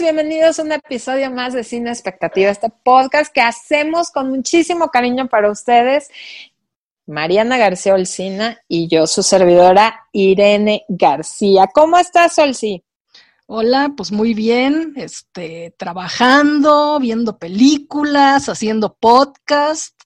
bienvenidos a un episodio más de Cine Expectativa, este podcast que hacemos con muchísimo cariño para ustedes. Mariana García Olcina y yo, su servidora Irene García. ¿Cómo estás, Olci? Hola, pues muy bien, este, trabajando, viendo películas, haciendo podcast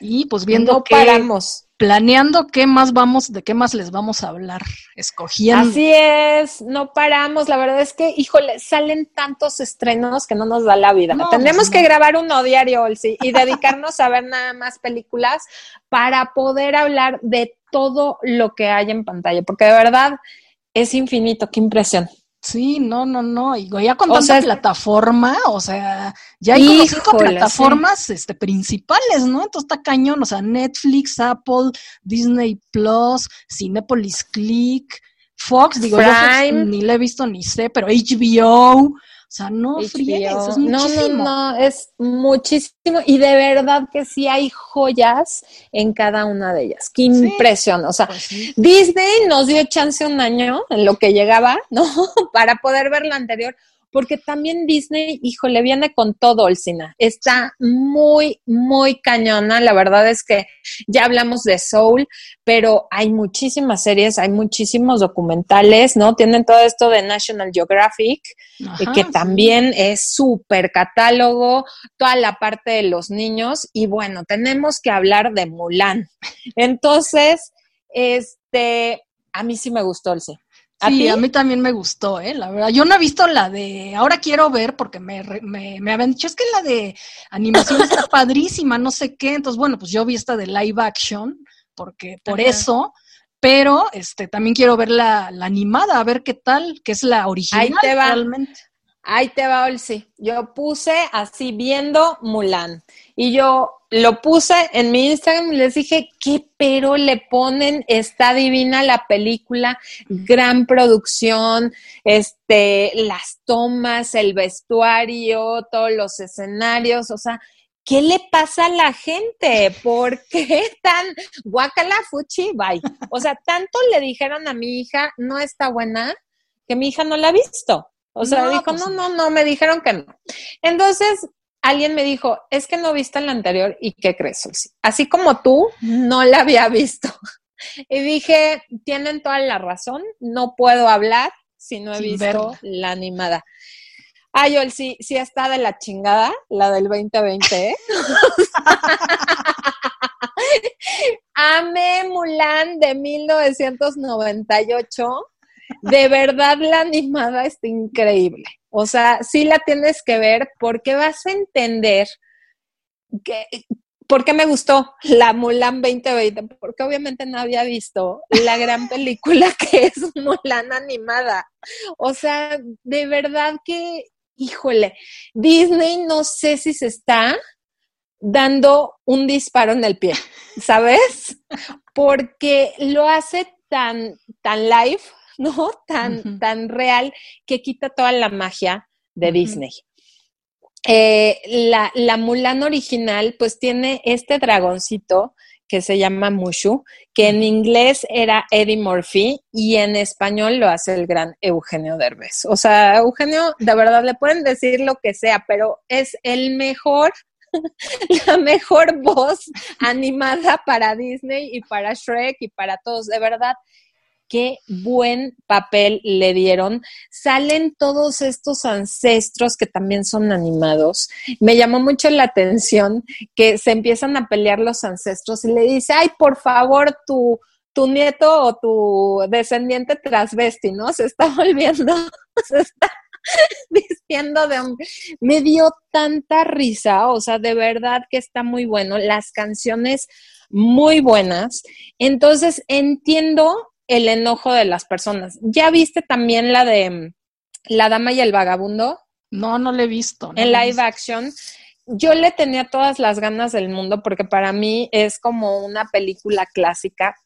y pues viendo no paramos planeando qué más vamos, de qué más les vamos a hablar, escogiendo. Así es, no paramos. La verdad es que, híjole, salen tantos estrenos que no nos da la vida. Tenemos pues que grabar uno diario, Olsi, y dedicarnos a ver nada más películas para poder hablar de todo lo que hay en pantalla, porque de verdad es infinito. Qué impresión. Sí, no, no, no. Y ya con tanta plataforma, o sea, ya hay como cinco plataformas este, principales, ¿no? Entonces está cañón, o sea, Netflix, Apple, Disney Plus, Cinepolis Click, Fox, digo, yo ni le he visto ni sé, pero HBO, o sea, no es muchísimo. No, no, no, es muchísimo. Y de verdad que sí hay joyas en cada una de ellas. Qué impresión. O sea, pues Disney nos dio chance un año en lo que llegaba, ¿no? Para poder ver la anterior porque también Disney, híjole, viene con todo, Olcina. Está muy, muy cañona. La verdad es que ya hablamos de Soul, pero hay muchísimas series, hay muchísimos documentales, ¿no? Tienen todo esto de National Geographic, eh, que también es súper catálogo, toda la parte de los niños. Y bueno, tenemos que hablar de Mulan. Entonces, este, a mí sí me gustó. Sí, ¿A, mí también me gustó, ¿eh? La verdad. Yo no he visto la de. Ahora quiero ver porque me, me, me habían dicho, es que la de animación está padrísima, no sé qué. Entonces, bueno, pues yo vi esta de live action, porque por eso. Pero este también quiero ver la, la, animada, a ver qué tal, que es la original Ahí te va. realmente. Ahí te va, Olsi. Yo puse así viendo Mulan. Y yo lo puse en mi Instagram y les dije, ¿qué pero le ponen? Está divina la película, gran producción, este, las tomas, el vestuario, todos los escenarios, o sea, ¿qué le pasa a la gente? ¿Por qué tan guacala fuchi? Bye. O sea, tanto le dijeron a mi hija, no está buena, que mi hija no la ha visto. O sea, dijo, pues no, no, no, me dijeron que no. Entonces, alguien me dijo, es que no viste la anterior y ¿qué crees? Así como tú, no la había visto. Y dije, tienen toda la razón, no puedo hablar si no he visto la animada. Ay, Yol, sí, sí está de la chingada, la del 2020, ¿eh? Amé Mulan de 1998. De verdad, la animada está increíble. O sea, sí la tienes que ver porque vas a entender que, por qué me gustó la Mulan 2020, porque obviamente no había visto la gran película que es Mulan animada. O sea, de verdad que, híjole, Disney no sé si se está dando un disparo en el pie, ¿sabes? Porque lo hace tan, tan live, ¿no? Tan, tan real que quita toda la magia de Disney. Eh, la, la, Mulan original, pues tiene este dragoncito que se llama Mushu, que en inglés era Eddie Murphy y en español lo hace el gran Eugenio Derbez. O sea, Eugenio, de verdad, le pueden decir lo que sea, pero es el mejor la mejor voz animada para Disney y para Shrek y para todos. De verdad, qué buen papel le dieron. Salen todos estos ancestros que también son animados. Me llamó mucho la atención que se empiezan a pelear los ancestros y le dice, ay, por favor, tu, tu nieto o tu descendiente transvesti, ¿no? Se está volviendo, se está vistiendo de un... Me dio tanta risa, o sea, de verdad que está muy bueno. Las canciones muy buenas. Entonces, entiendo el enojo de las personas. ¿Ya viste también la de mm, La Dama y el Vagabundo? No, no la he visto. en live action. Yo le tenía todas las ganas del mundo porque para mí es como una película clásica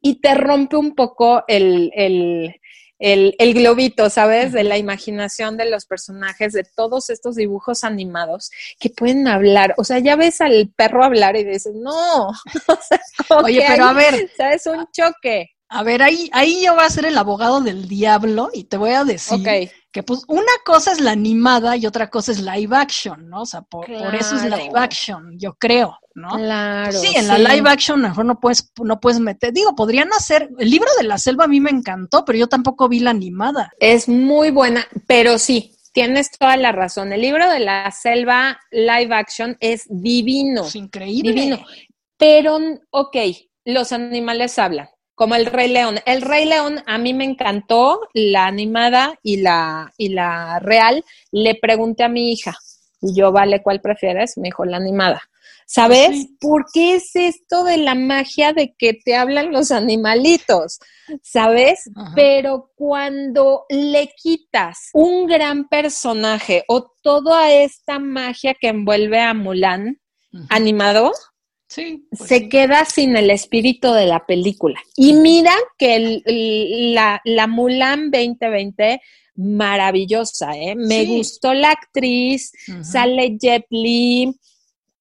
y te rompe un poco el, el, el, globito, ¿sabes? De la imaginación de los personajes, de todos estos dibujos animados que pueden hablar. O sea, ya ves al perro hablar y dices, no. Oye, pero a ver. ¿Sabes? Un choque A ver, ahí, ahí yo voy a ser el abogado del diablo y te voy a decir que pues una cosa es la animada y otra cosa es live action, ¿no? O sea, por, eso es live action, yo creo, ¿no? Claro. Sí, en la live action mejor no puedes, no puedes meter, digo, podrían hacer, el libro de la selva a mí me encantó, pero yo tampoco vi la animada. Es muy buena, pero sí, tienes toda la razón. El libro de la selva live action es divino. Es increíble. Divino. Pero, ok, los animales hablan como el Rey León. El Rey León a mí me encantó, la animada y la, y la real. Le pregunté a mi hija, y yo, vale, ¿cuál prefieres? Me dijo, la animada. ¿Sabes? ¿Por qué es esto de la magia de que te hablan los animalitos? ¿Sabes? Pero cuando le quitas un gran personaje o toda esta magia que envuelve a Mulan animado, pues se queda sin el espíritu de la película. Y mira que la, la, Mulan 2020, maravillosa, ¿eh? Me gustó la actriz, sale Jet Li,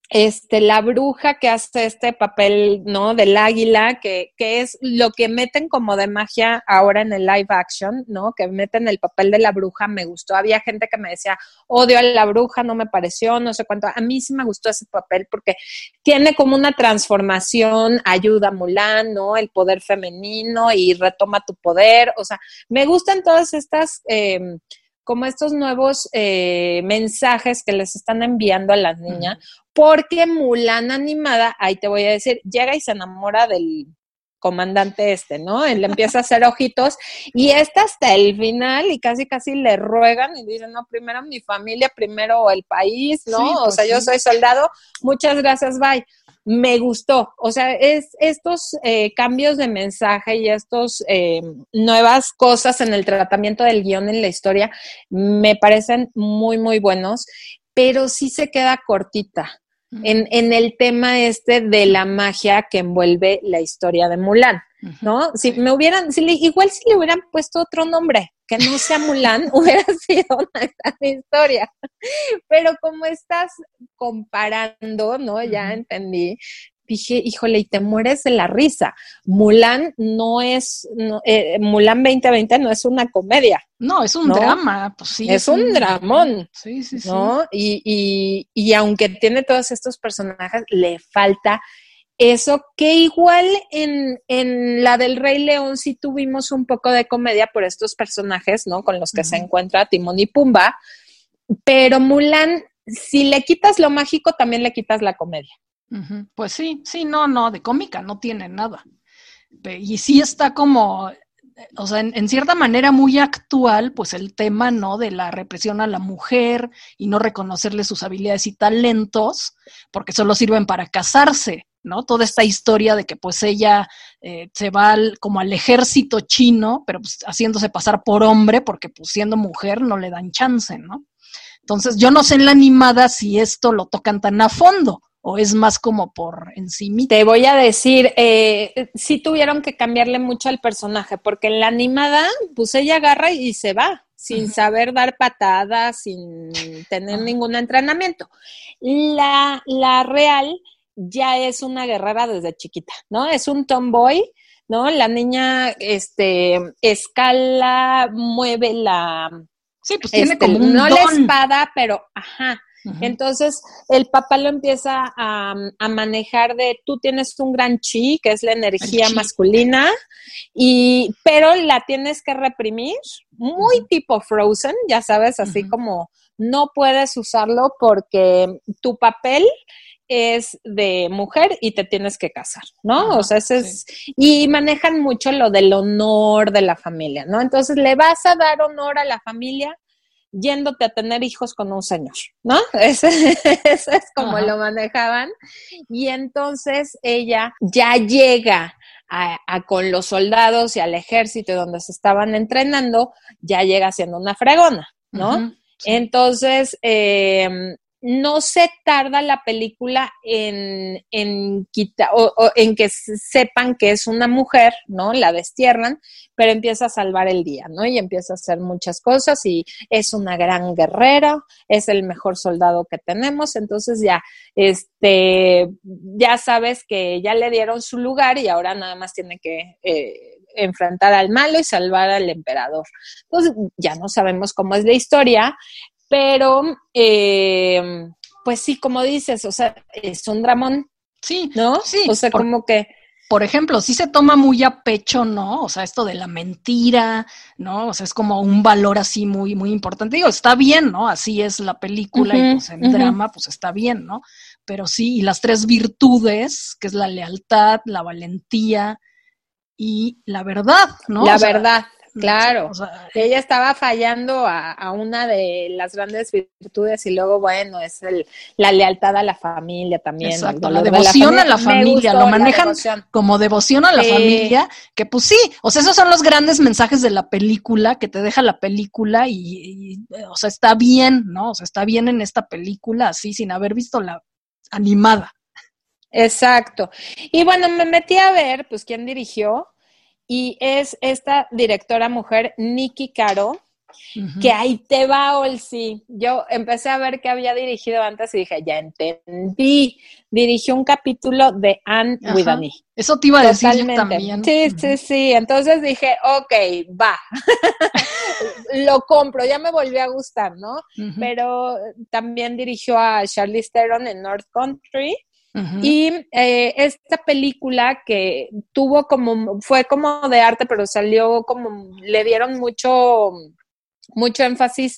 este, la bruja que hace este papel, ¿no? Del águila, que, que, es lo que meten como de magia ahora en el live action, ¿no? Que meten el papel de la bruja, me gustó. Había gente que me decía, odio a la bruja, no me pareció, no sé cuánto. A mí sí me gustó ese papel porque tiene como una transformación, ayuda a Mulan, ¿no? El poder femenino y retoma tu poder. O sea, me gustan todas estas... Eh, como estos nuevos eh, mensajes que les están enviando a las niñas, porque Mulan animada, ahí te voy a decir, llega y se enamora del comandante este, ¿no? Él empieza a hacer ojitos y está hasta el final y casi casi le ruegan y dicen, no, primero mi familia, primero el país, ¿no? o pues sea, yo soy soldado, muchas gracias, bye me gustó. O sea, es estos eh, cambios de mensaje y estos eh, nuevas cosas en el tratamiento del guion en la historia me parecen muy, muy buenos, pero sí se queda cortita. En, en, el tema este de la magia que envuelve la historia de Mulan, ¿no? Si me hubieran, si igual si le hubieran puesto otro nombre, que no sea Mulan hubiera sido una gran historia. Pero como estás comparando, ¿no? Ya entendí. Dije, híjole, y te mueres de la risa. Mulan no es, eh, Mulan 2020 no es una comedia. No, es un drama, pues sí. Es, un, dramón. Sí, sí, sí. ¿no? Y, y, y aunque tiene todos estos personajes, le falta eso que igual en, en, la del Rey León sí tuvimos un poco de comedia por estos personajes, ¿no? Con los que se encuentra Timón y Pumba, pero Mulan, si le quitas lo mágico, también le quitas la comedia. Pues sí, sí, no, no, de cómica no tiene nada. Y sí está como, o sea, en, cierta manera muy actual, pues el tema, ¿no? De la represión a la mujer y no reconocerle sus habilidades y talentos, porque solo sirven para casarse. ¿no? Toda esta historia de que pues ella eh, se va como al ejército chino, pero pues haciéndose pasar por hombre, porque pues siendo mujer no le dan chance, ¿no? Entonces, yo no sé en la animada si esto lo tocan tan a fondo o es más como por encima. Te voy a decir, eh, sí tuvieron que cambiarle mucho al personaje, porque en la animada, pues ella agarra y se va, sin saber dar patadas, sin tener ningún entrenamiento. La, la real ya es una guerrera desde chiquita, ¿no? Es un tomboy, ¿no? La niña, este, escala, mueve la... Sí, pues tiene este, como un No la espada, pero, ajá. Entonces, el papá lo empieza a, manejar de tú tienes un gran chi, que es la energía masculina, y, pero la tienes que reprimir, muy tipo Frozen, ya sabes, así como no puedes usarlo porque tu papel es de mujer y te tienes que casar, ¿no? o sea, ese es, y manejan mucho lo del honor de la familia, ¿no? Entonces, le vas a dar honor a la familia yéndote a tener hijos con un señor, ¿no? Ese, es como lo manejaban. Y entonces ella ya llega a, con los soldados y al ejército donde se estaban entrenando, ya llega siendo una fregona, ¿no? Entonces, eh, no se tarda la película en, en, o, en que sepan que es una mujer, ¿no? La destierran, pero empieza a salvar el día, ¿no? Y empieza a hacer muchas cosas y es una gran guerrera, es el mejor soldado que tenemos, entonces ya, este, ya sabes que ya le dieron su lugar y ahora nada más tiene que eh, enfrentar al malo y salvar al emperador. Entonces, ya no sabemos cómo es la historia, pero eh, pues sí, como dices, o sea, es un dramón. Sí, ¿no? Sí. O sea, como que por ejemplo, sí se toma muy a pecho, ¿no? O sea, esto de la mentira, ¿no? O sea, es como un valor así muy, muy importante. Digo, está bien, ¿no? Así es la película y pues en drama, pues está bien, ¿no? Pero sí, y las tres virtudes, que es la lealtad, la valentía y la verdad, ¿no? La verdad. Claro, ella estaba fallando a, una de las grandes virtudes y luego, bueno, es el, la lealtad a la familia también. Exacto, la devoción a la familia, lo manejan como devoción a la familia, que pues sí, o sea, esos son los grandes mensajes de la película, que te deja la película y, o sea, está bien, ¿no? O sea, está bien en esta película, así, sin haber visto la animada. Exacto. Y bueno, me metí a ver, pues, quién dirigió y es esta directora mujer, Nikki Caro, que ahí te va, Olsi. Yo empecé a ver que había dirigido antes y dije, ya entendí. Dirigió un capítulo de Anne with Eso te iba a decir también. Sí, sí, sí. Entonces dije, ok, va. Lo compro, ya me volvió a gustar, ¿no? Pero también dirigió a Charlie Theron en North Country. Y eh, esta película que tuvo como, fue como de arte, pero salió como, le dieron mucho, mucho énfasis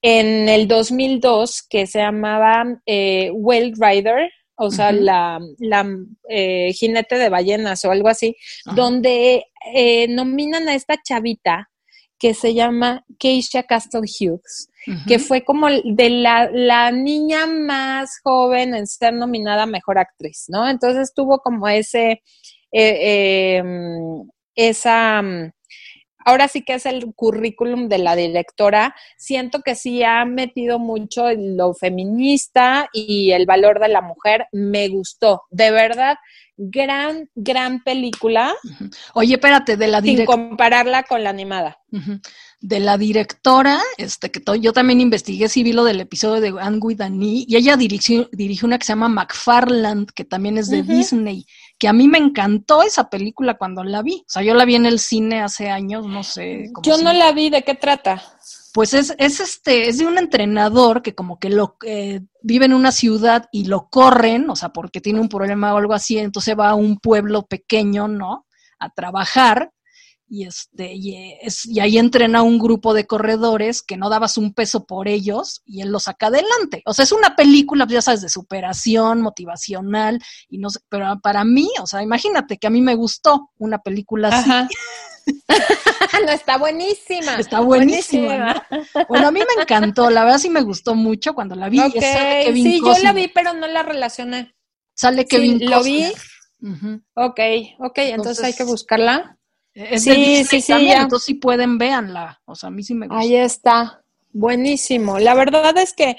en el 2002, que se llamaba eh, Whale Rider, o sea, la, la eh, jinete de ballenas o algo así, donde eh, nominan a esta chavita que se llama Keisha Castle Hughes que fue como de la, niña más joven en ser nominada Mejor Actriz, ¿no? Entonces tuvo como ese, eh, em, esa, ahora sí que es el currículum de la directora, siento que sí ha metido mucho lo feminista y el valor de la mujer, me gustó, de verdad, gran, gran película. Oye, espérate, de la directora. Sin compararla con la animada de la directora, este, que yo también investigué si vi lo del episodio de Anne with y ella dirigió, dirigió una que se llama McFarland, que también es de Disney, que a mí me encantó esa película cuando la vi. O sea, yo la vi en el cine hace años, no sé. yo no la vi, ¿de qué trata? Pues es, es este, es de un entrenador que como que lo eh, vive en una ciudad y lo corren, o sea, porque tiene un problema o algo así, entonces va a un pueblo pequeño, ¿no? A trabajar y este y, es, y, ahí entrena un grupo de corredores que no dabas un peso por ellos y él los saca adelante. O sea, es una película, ya sabes, de superación, motivacional y no sé, pero para mí, o sea, imagínate que a mí me gustó una película así. no, está buenísima. Está buenísima. Bueno, a mí me encantó, la verdad sí me gustó mucho cuando la vi. sí, yo la vi, pero no la relacioné. Sale Kevin sí, Lo vi. Ok, ok, entonces hay que buscarla. Sí, sí, sí, entonces si pueden, véanla. O sea, a mí sí me gusta. Ahí está. Buenísimo. La verdad es que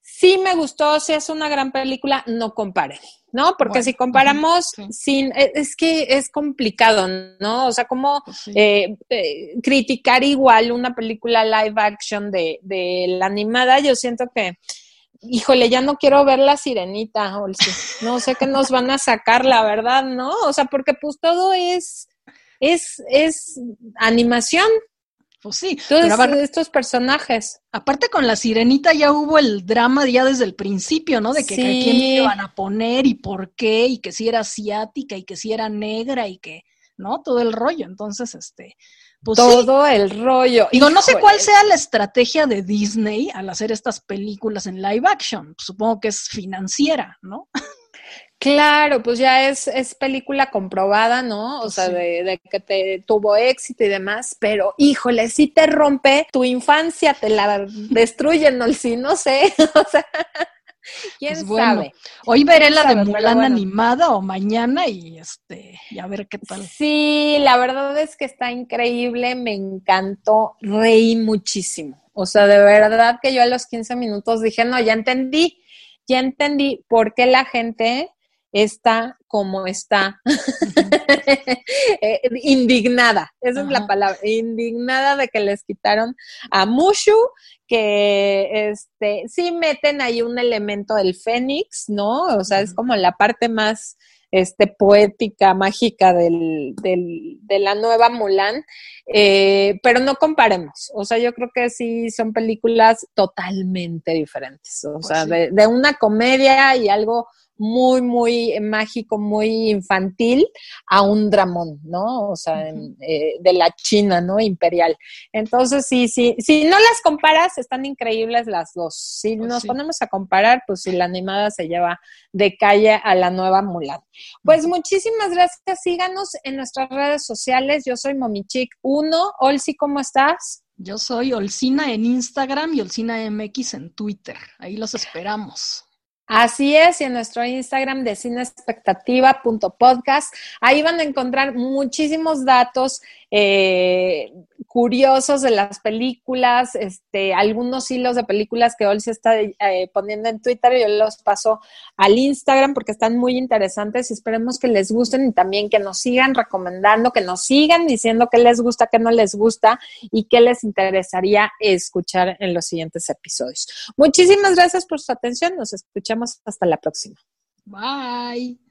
sí me gustó, sí es una gran película, no comparen, ¿no? Porque si comparamos sin, e, es que es complicado, ¿no? O sea, como pues eh, eh, criticar igual una película live action de, de la animada, yo siento que híjole, ya no quiero ver la sirenita, No sé qué nos van a sacar, la verdad, ¿no? O sea, porque pues todo es es, es animación. Pues sí, Todos estos personajes. Aparte con la sirenita ya hubo el drama ya desde el principio, ¿no? De que, quién iban a poner y por qué, y que si era asiática y que si era negra y que, ¿no? Todo el rollo. Entonces, este, pues todo el rollo. Digo, no sé cuál sea la estrategia de Disney al hacer estas películas en live action. Supongo que es financiera, ¿no? Claro, pues ya es, es película comprobada, ¿no? O sea, de, que te tuvo éxito y demás, pero híjole, si te rompe tu infancia, te la destruyen, no, si no sé, o sea, quién pues sabe. Hoy veré la de Mulan animada o mañana y este, y a ver qué tal. Sí, la verdad es que está increíble, me encantó, reí muchísimo. O sea, de verdad que yo a los 15 minutos dije, no, ya entendí, ya entendí por qué la gente está como está, eh, indignada, esa es la palabra, indignada de que les quitaron a Mushu, que este, sí meten ahí un elemento del Fénix, ¿no? O sea, es como la parte más este, poética, mágica del, del, de la nueva Mulan, eh, pero no comparemos, o sea, yo creo que sí son películas totalmente diferentes, o pues sea, de, de una comedia y algo muy, muy mágico, muy infantil, a un dramón, ¿no? O sea, eh, de la China, ¿no? Imperial. Entonces, sí, sí, si no las comparas, están increíbles las dos. Si pues nos ponemos a comparar, pues si la animada se lleva de calle a la nueva Mulan. Pues muchísimas gracias, síganos en nuestras redes sociales. Yo soy Momichic1. Olsi, ¿cómo estás? Yo soy Olcina en Instagram y Olcina MX en Twitter. Ahí los esperamos. Así es, y en nuestro Instagram de cineexpectativa.podcast, ahí van a encontrar muchísimos datos eh, curiosos de las películas, este, algunos hilos de películas que Olsi está eh, poniendo en Twitter, yo los paso al Instagram porque están muy interesantes y esperemos que les gusten y también que nos sigan recomendando, que nos sigan diciendo qué les gusta, qué no les gusta y qué les interesaría escuchar en los siguientes episodios. Muchísimas gracias por su atención, nos escuchamos hasta la próxima. Bye.